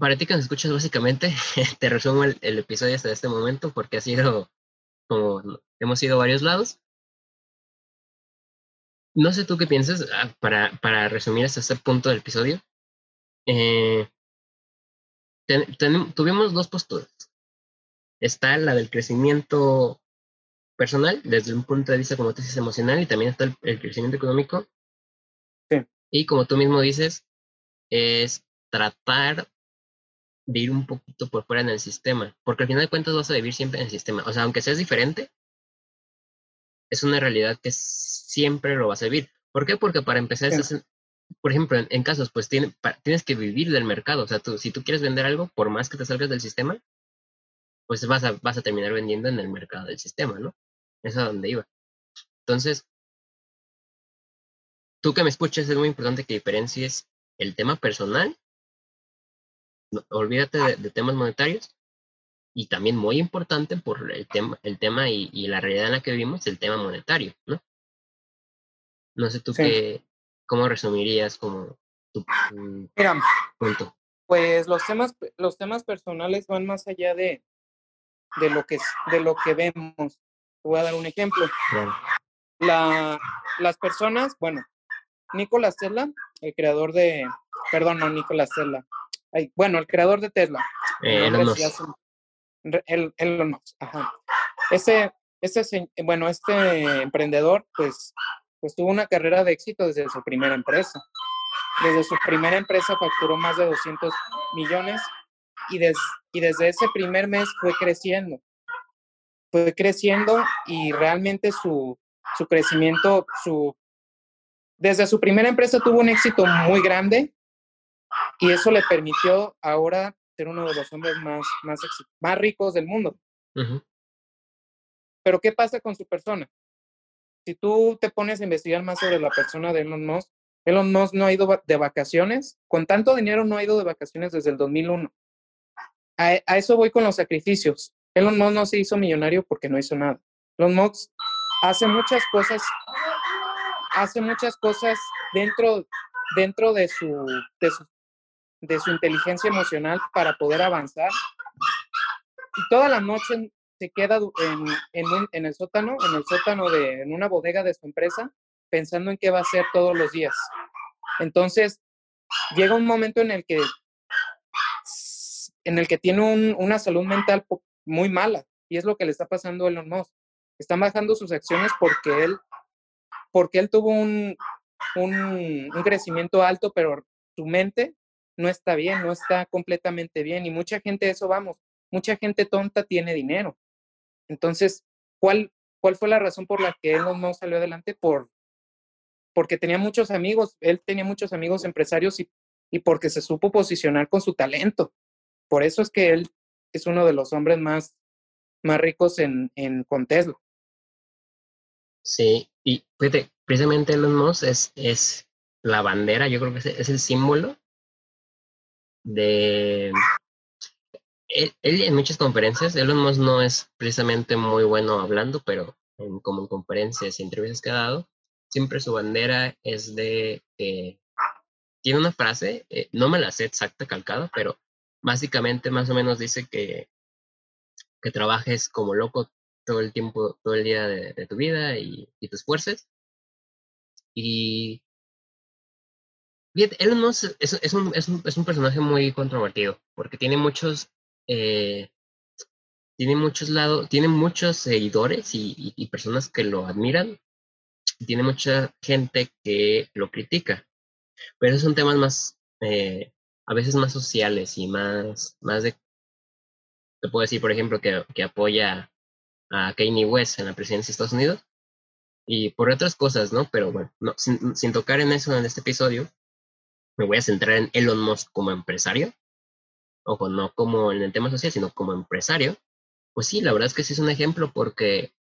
para ti que nos escuchas básicamente, *laughs* te resumo el, episodio hasta este momento porque ha sido como hemos ido a varios lados. No sé tú qué piensas ah, para, para resumir hasta este punto del episodio. Eh, tuvimos dos posturas. Está la del crecimiento personal desde un punto de vista como tesis emocional y también está el crecimiento económico. Sí. Y como tú mismo dices, es tratar de ir un poquito por fuera en el sistema, porque al final de cuentas vas a vivir siempre en el sistema. O sea, aunque seas diferente, es una realidad que siempre lo vas a vivir. ¿Por qué? Porque para empezar, por ejemplo, en, casos, pues tienes que vivir del mercado. O sea, tú, si tú quieres vender algo, por más que te salgas del sistema, pues vas a, vas a terminar vendiendo en el mercado del sistema, ¿no? Es a donde iba. Entonces, tú que me escuchas, es muy importante que diferencies el tema personal olvídate de, temas monetarios y también muy importante por el tema, el tema y, la realidad en la que vivimos, el tema monetario, ¿no? No sé tú qué, cómo resumirías como tu, Mira, punto. Pues los temas, los temas personales van más allá de, de lo que de lo que vemos. Te voy a dar un ejemplo. La, las personas, bueno, Nicolás Tesla, el creador de, perdón, no Nicolás Tesla, bueno, el creador de Tesla. Eh, Elon Musk. El, Elon Musk, ajá. Ese, ese, bueno, este emprendedor, pues, pues tuvo una carrera de éxito desde su primera empresa. Desde su primera empresa facturó más de 200 millones y, y desde ese primer mes fue creciendo. Fue creciendo y realmente su, su crecimiento, su, desde su primera empresa tuvo un éxito muy grande y eso le permitió ahora ser uno de los hombres más, más, más ricos del mundo. Pero ¿qué pasa con su persona? Si tú te pones a investigar más sobre la persona de Elon Musk, Elon Musk no ha ido de vacaciones, con tanto dinero no ha ido de vacaciones desde el 2001. A, a eso voy con los sacrificios. Elon Musk no se hizo millonario porque no hizo nada. Elon Musk hace muchas cosas, hace muchas cosas dentro, dentro de, su, de, su, de su inteligencia emocional para poder avanzar. Y toda la noche se queda en, el sótano, en el sótano de en una bodega de su empresa, pensando en qué va a hacer todos los días. Entonces, llega un momento en el que en el que tiene un, una salud mental muy mala y es lo que le está pasando a Elon Musk. Están bajando sus acciones porque él porque él tuvo un, un, un crecimiento alto, pero su mente no está bien, no está completamente bien. Y mucha gente, eso vamos, mucha gente tonta tiene dinero. Entonces, ¿cuál, cuál fue la razón por la que él no, salió adelante? Por, porque tenía muchos amigos, él tenía muchos amigos empresarios y, y porque se supo posicionar con su talento. Por eso es que él es uno de los hombres más, más ricos en, en con Tesla. Sí, y precisamente Elon Musk es, es la bandera, yo creo que es el símbolo de... Él, en muchas conferencias, Elon Musk no es precisamente muy bueno hablando, pero en, como en conferencias y entrevistas que ha dado, siempre su bandera es de... tiene una frase, eh, no me la sé exacta calcada, pero básicamente más o menos dice que, que trabajes como loco todo el tiempo, todo el día de, tu vida y, y te esfuerces. Y Elon Musk es, un, es, un, es, un, personaje muy controvertido, porque tiene muchos, eh, tiene muchos lados, tiene muchos seguidores y, personas que lo admiran, tiene mucha gente que lo critica, pero esos son temas más, eh, a veces más sociales y más, más de, te puedo decir, por ejemplo, que, que apoya a Kanye West en la presidencia de Estados Unidos, y por otras cosas, ¿no? Pero bueno, no, sin, sin tocar en eso en este episodio, me voy a centrar en Elon Musk como empresario, ojo, no como en el tema social, sino como empresario, pues sí, la verdad es que sí es un ejemplo porque,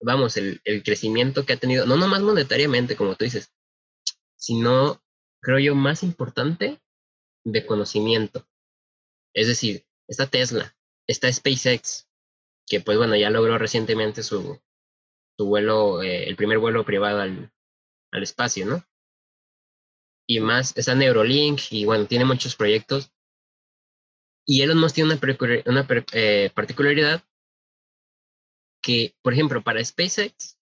vamos, el, el crecimiento que ha tenido, no nomás monetariamente, como tú dices, sino, creo yo, más importante, de conocimiento. Es decir, está Tesla, está SpaceX, que pues bueno, ya logró recientemente su, su vuelo, eh, el primer vuelo privado al, al espacio, ¿no? Y más, está Neurolink y bueno, tiene muchos proyectos. Y Elon Musk tiene una, una eh, particularidad que, por ejemplo, para SpaceX,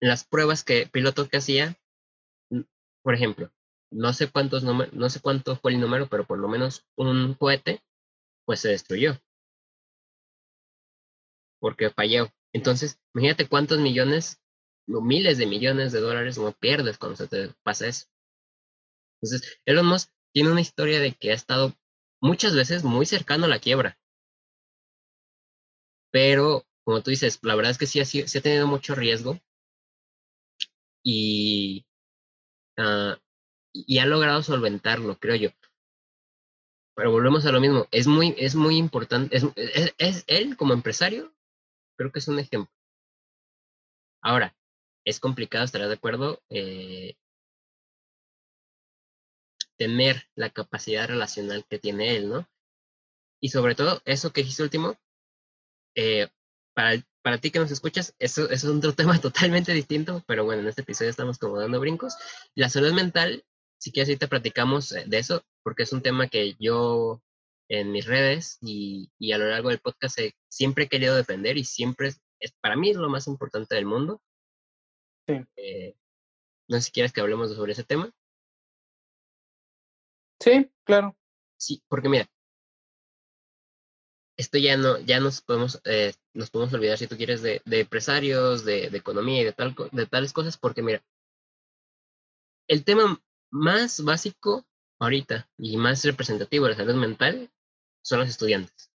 las pruebas que piloto que hacía, por ejemplo, no sé cuántos no sé cuánto fue el número, pero por lo menos un cohete, pues se destruyó. Porque falló. Entonces, imagínate cuántos millones, miles de millones de dólares no pierdes cuando se te pasa eso. Entonces, Elon Musk tiene una historia de que ha estado muchas veces muy cercano a la quiebra. Pero, como tú dices, la verdad es que sí ha, ha tenido mucho riesgo y, uh, y ha logrado solventarlo, creo yo. Pero volvemos a lo mismo, es muy, importante, es él como empresario, creo que es un ejemplo. Ahora, es complicado, estarás de acuerdo, eh, tener la capacidad relacional que tiene él, ¿no? Y sobre todo, eso que dijiste último, eh, para, para ti que nos escuchas, eso, es otro *laughs* tema totalmente distinto, pero bueno, en este episodio estamos como dando brincos. La salud mental, si quieres ahorita platicamos eh, de eso, porque es un tema que yo en mis redes y, y a lo largo del podcast siempre he querido defender y siempre es, para mí es lo más importante del mundo. Sí. Eh, no sé si quieres que hablemos sobre ese tema. Sí, claro. Sí, porque mira, esto ya no, ya nos podemos, eh, nos podemos olvidar si tú quieres de, de empresarios, de, economía y de, tal, de tales cosas, porque mira, el tema más básico ahorita y más representativo de la salud mental son los estudiantes,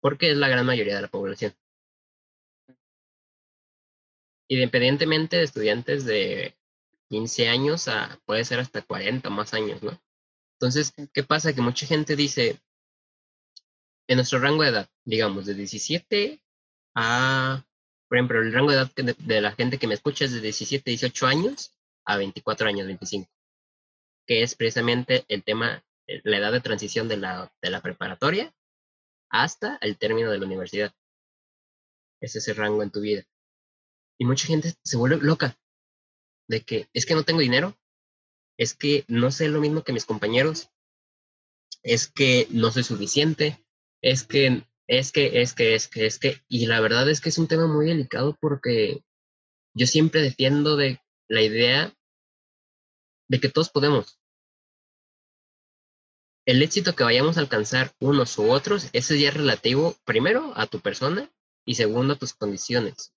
porque es la gran mayoría de la población. Independientemente de estudiantes de 15 años a puede ser hasta 40 más años, ¿no? Entonces, ¿qué pasa? Que mucha gente dice, en nuestro rango de edad, digamos, de 17 a, por ejemplo, el rango de edad de, de la gente que me escucha es de 17, 18 años a 24 años, 25, que es precisamente el tema, eh, la edad de transición de la, de la preparatoria hasta el término de la universidad. Es ese rango en tu vida. Y mucha gente se vuelve loca de que es que no tengo dinero, es que no sé lo mismo que mis compañeros, es que no soy suficiente, es que, es que, es que, es que, es que, y la verdad es que es un tema muy delicado porque yo siempre defiendo de la idea de que todos podemos. El éxito que vayamos a alcanzar unos u otros, ese ya relativo, primero, a tu persona y segundo, a tus condiciones.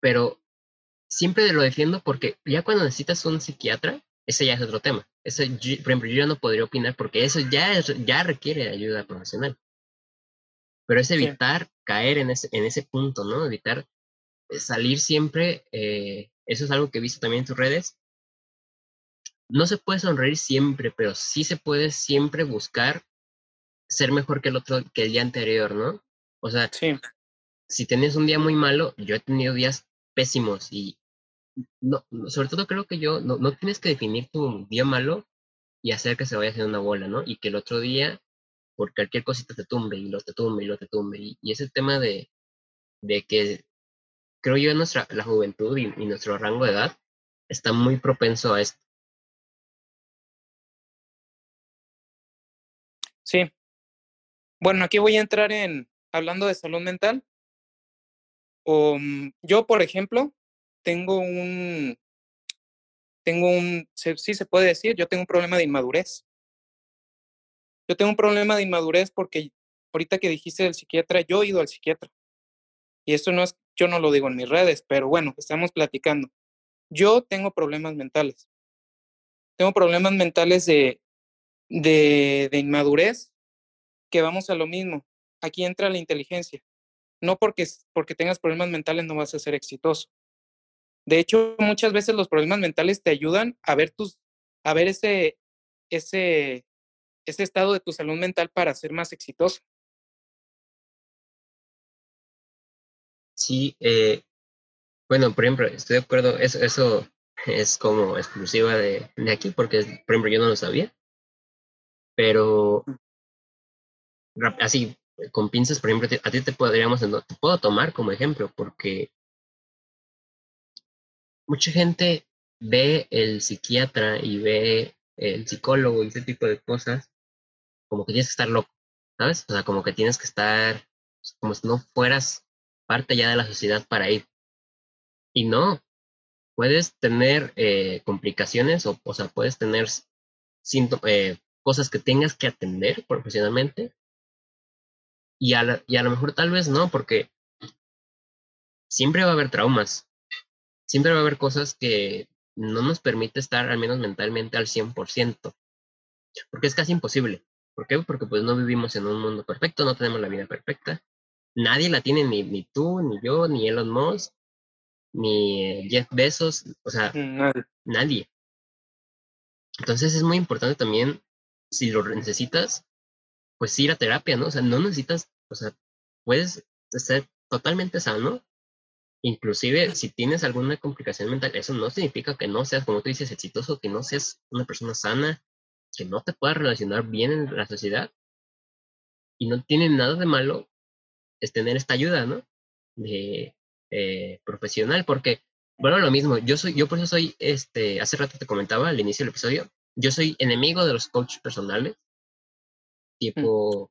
Pero siempre lo defiendo porque ya cuando necesitas un psiquiatra, ese ya es otro tema. Eso, yo, por ejemplo, yo no podría opinar porque eso ya, es, ya requiere ayuda profesional. Pero es evitar sí. caer en ese, en ese punto, ¿no? Evitar salir siempre, eh, eso es algo que he visto también en tus redes. No se puede sonreír siempre, pero sí se puede siempre buscar ser mejor que el otro, que el día anterior, ¿no? O sea, sí. si tienes un día muy malo, yo he tenido días pésimos y no, sobre todo creo que yo, no, no tienes que definir tu día malo y hacer que se vaya haciendo una bola, ¿no? Y que el otro día, por cualquier cosita te tumbe y lo te tumbe y lo te tumbe. Y, y ese tema de, de que creo yo nuestra la juventud y, nuestro rango de edad está muy propenso a esto. Sí. Bueno, aquí voy a entrar en hablando de salud mental. Um, yo, por ejemplo, tengo un, tengo un, sí se puede decir, yo tengo un problema de inmadurez. Yo tengo un problema de inmadurez porque ahorita que dijiste del psiquiatra, yo he ido al psiquiatra. Y esto no es, yo no lo digo en mis redes, pero bueno, estamos platicando. Yo tengo problemas mentales. Tengo problemas mentales de, de, de inmadurez, que vamos a lo mismo. Aquí entra la inteligencia. No porque, porque tengas problemas mentales no vas a ser exitoso. De hecho, muchas veces los problemas mentales te ayudan a ver tus, a ver ese, ese, ese estado de tu salud mental para ser más exitoso. Sí, eh, bueno, por ejemplo, estoy de acuerdo, eso, eso es como exclusiva de, de aquí, porque, por ejemplo, yo no lo sabía, pero así, con pinzas, por ejemplo, a ti te podríamos, te puedo tomar como ejemplo, porque mucha gente ve el psiquiatra y ve el psicólogo y ese tipo de cosas como que tienes que estar loco, ¿sabes? O sea, como que tienes que estar como si no fueras parte ya de la sociedad para ir. Y no, puedes tener eh, complicaciones o, o sea, puedes tener eh, cosas que tengas que atender profesionalmente y a, la, y a lo mejor tal vez no, porque siempre va a haber traumas, siempre va a haber cosas que no nos permite estar al menos mentalmente al 100%, porque es casi imposible. ¿Por qué? Porque pues no vivimos en un mundo perfecto, no tenemos la vida perfecta. Nadie la tiene, ni, ni tú, ni yo, ni Elon Musk, ni Jeff Bezos, o sea, nadie. nadie. Entonces es muy importante también, si lo necesitas, pues ir a terapia, ¿no? O sea, no necesitas, o sea, puedes ser totalmente sano. Inclusive, si tienes alguna complicación mental, eso no significa que no seas, como tú dices, exitoso, que no seas una persona sana, que no te puedas relacionar bien en la sociedad. Y no tiene nada de malo es tener esta ayuda, ¿no? De eh, profesional, porque, bueno, lo mismo, yo soy, yo por eso soy, este, hace rato te comentaba al inicio del episodio, yo soy enemigo de los coaches personales, tipo,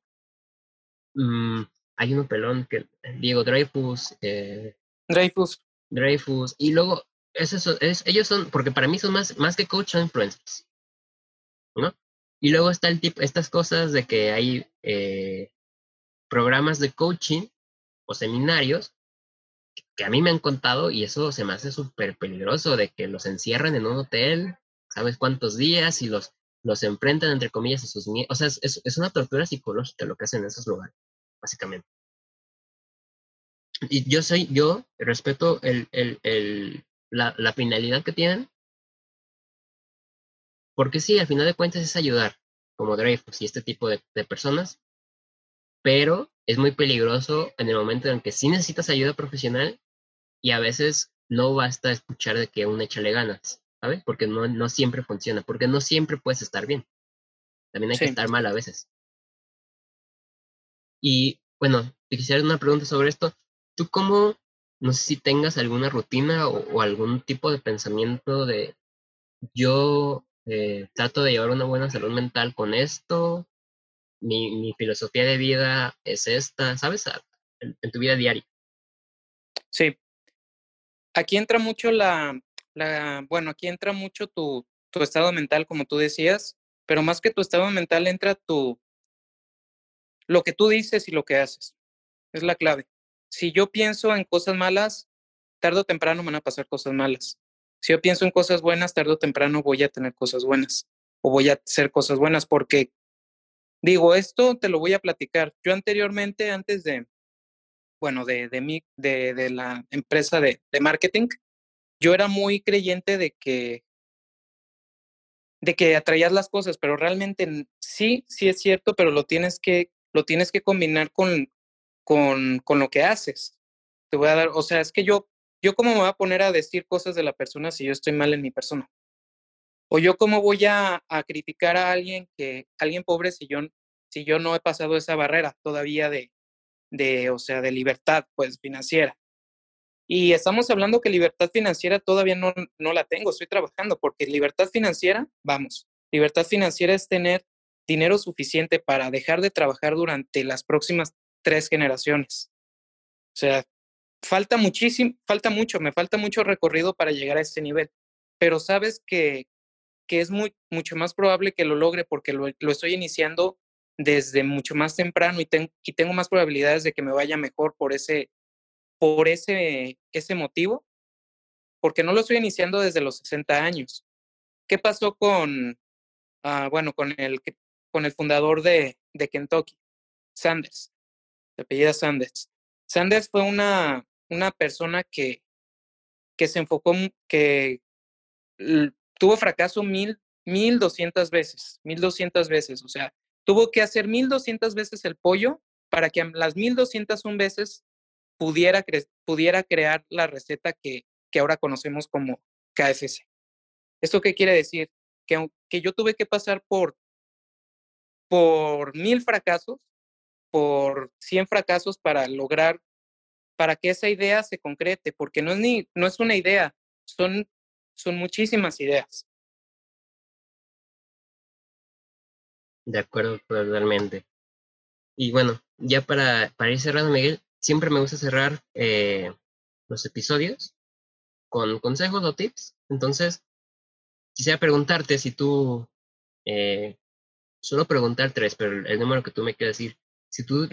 mm. hay uno pelón que, Diego Dreyfus, eh, Dreyfus. Dreyfus, y luego, es eso, es, ellos son, porque para mí son más, más que coach, son influencers. ¿no? Y luego está el tipo, estas cosas de que hay eh, programas de coaching o seminarios que a mí me han contado y eso se me hace súper peligroso de que los encierran en un hotel, ¿sabes cuántos días? Y los, los enfrentan, entre comillas, a sus miedos. O sea, es, es, una tortura psicológica lo que hacen en esos lugares, básicamente. Y yo soy, yo respeto el, el, el, la, la finalidad que tienen, porque sí, al final de cuentas es ayudar, como Dreyfus y este tipo de, de personas, pero es muy peligroso en el momento en que sí necesitas ayuda profesional y a veces no basta escuchar de que un échale ganas, ¿sabes? Porque no, no siempre funciona, porque no siempre puedes estar bien. También hay que estar mal a veces. Y bueno, te quisiera una pregunta sobre esto. ¿Tú cómo, no sé si tengas alguna rutina o, algún tipo de pensamiento de yo eh, trato de llevar una buena salud mental con esto, mi, mi filosofía de vida es esta, ¿sabes? en tu vida diaria. Sí, aquí entra mucho la, bueno, aquí entra mucho tu, tu estado mental, como tú decías, pero más que tu estado mental entra tu, lo que tú dices y lo que haces. Es la clave. Si yo pienso en cosas malas, tarde o temprano van a pasar cosas malas. Si yo pienso en cosas buenas, tarde o temprano voy a tener cosas buenas o voy a hacer cosas buenas porque digo, esto te lo voy a platicar. Yo anteriormente, antes de, bueno, de, de, de, de la empresa de, de marketing, yo era muy creyente de que de que atraías las cosas, pero realmente sí, sí es cierto, pero lo tienes que, lo tienes que combinar con, con, con lo que haces. Te voy a dar, o sea, es que yo, yo cómo me voy a poner a decir cosas de la persona si yo estoy mal en mi persona. O yo cómo voy a, a criticar a alguien que, alguien pobre si yo, si yo no he pasado esa barrera todavía de, de, o sea, de libertad, pues, financiera. Y estamos hablando que libertad financiera todavía no, no la tengo, estoy trabajando, porque libertad financiera, vamos, libertad financiera es tener dinero suficiente para dejar de trabajar durante las próximas tres generaciones. O sea, falta muchísimo, falta mucho, me falta mucho recorrido para llegar a ese nivel, pero sabes que, que es muy, mucho más probable que lo logre porque lo, lo estoy iniciando desde mucho más temprano y, y tengo más probabilidades de que me vaya mejor por ese, por ese, ese motivo, porque no lo estoy iniciando desde los 60 años. ¿Qué pasó con, uh, bueno, con el, con el fundador de, de Kentucky, Sanders, de apellida Sanders? Sanders fue una, una persona que, que se enfocó, que tuvo fracaso mil, mil doscientas veces, mil doscientas veces, o sea, tuvo que hacer 1200 veces el pollo para que las 1201 veces pudiera, pudiera crear la receta que, que ahora conocemos como KFC. ¿Esto qué quiere decir? Que, que yo tuve que pasar por, por mil fracasos, por 100 fracasos para lograr, para que esa idea se concrete, porque no es, ni, no es una idea, son, son muchísimas ideas. De acuerdo totalmente. Y bueno, ya para, para ir cerrando, Miguel, siempre me gusta cerrar eh, los episodios con consejos o tips. Entonces, quisiera preguntarte si tú, eh, solo preguntar tres, pero el número que tú me quieres decir, si tú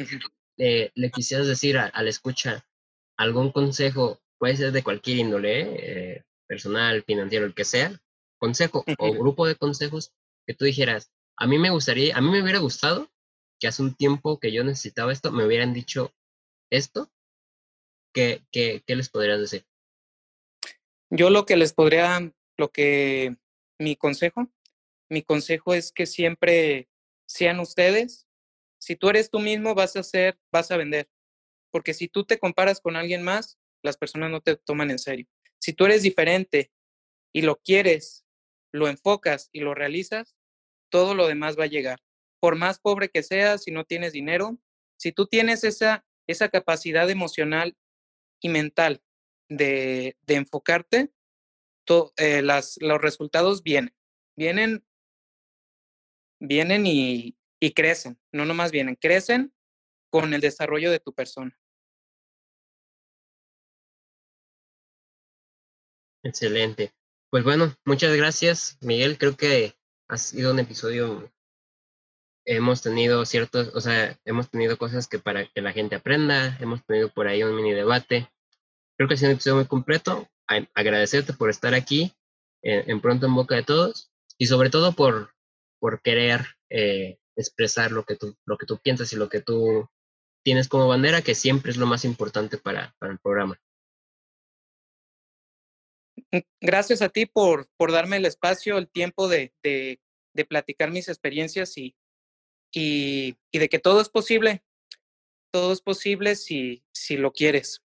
eh, le quisieras decir a, la escucha algún consejo, puede ser de cualquier índole, personal, financiero, el que sea, consejo o grupo de consejos que tú dijeras, a mí me gustaría, a mí me hubiera gustado que hace un tiempo que yo necesitaba esto, me hubieran dicho esto. ¿Qué, qué, qué les podrías decir? Yo lo que les podría, lo que mi consejo, mi consejo es que siempre sean ustedes. Si tú eres tú mismo, vas a hacer, vas a vender. Porque si tú te comparas con alguien más, las personas no te toman en serio. Si tú eres diferente y lo quieres, lo enfocas y lo realizas, todo lo demás va a llegar. Por más pobre que seas, si no tienes dinero, si tú tienes esa, esa capacidad emocional y mental de, enfocarte, eh, los resultados vienen. Vienen, vienen y, y crecen, no nomás vienen, crecen con el desarrollo de tu persona. Excelente. Pues bueno, muchas gracias, Miguel. Creo que ha sido un episodio, hemos tenido ciertos, o sea, hemos tenido cosas que para que la gente aprenda, hemos tenido por ahí un mini debate. Creo que ha sido un episodio muy completo. agradecerte por estar aquí en, Pronto en Boca de Todos y sobre todo por, por querer eh, expresar lo que, tú, lo que tú piensas y lo que tú tienes como bandera, que siempre es lo más importante para, para el programa. Mm, gracias a ti por, por darme el espacio, el tiempo de, de, de platicar mis experiencias y, y, y, de que todo es posible. Todo es posible si, si lo quieres.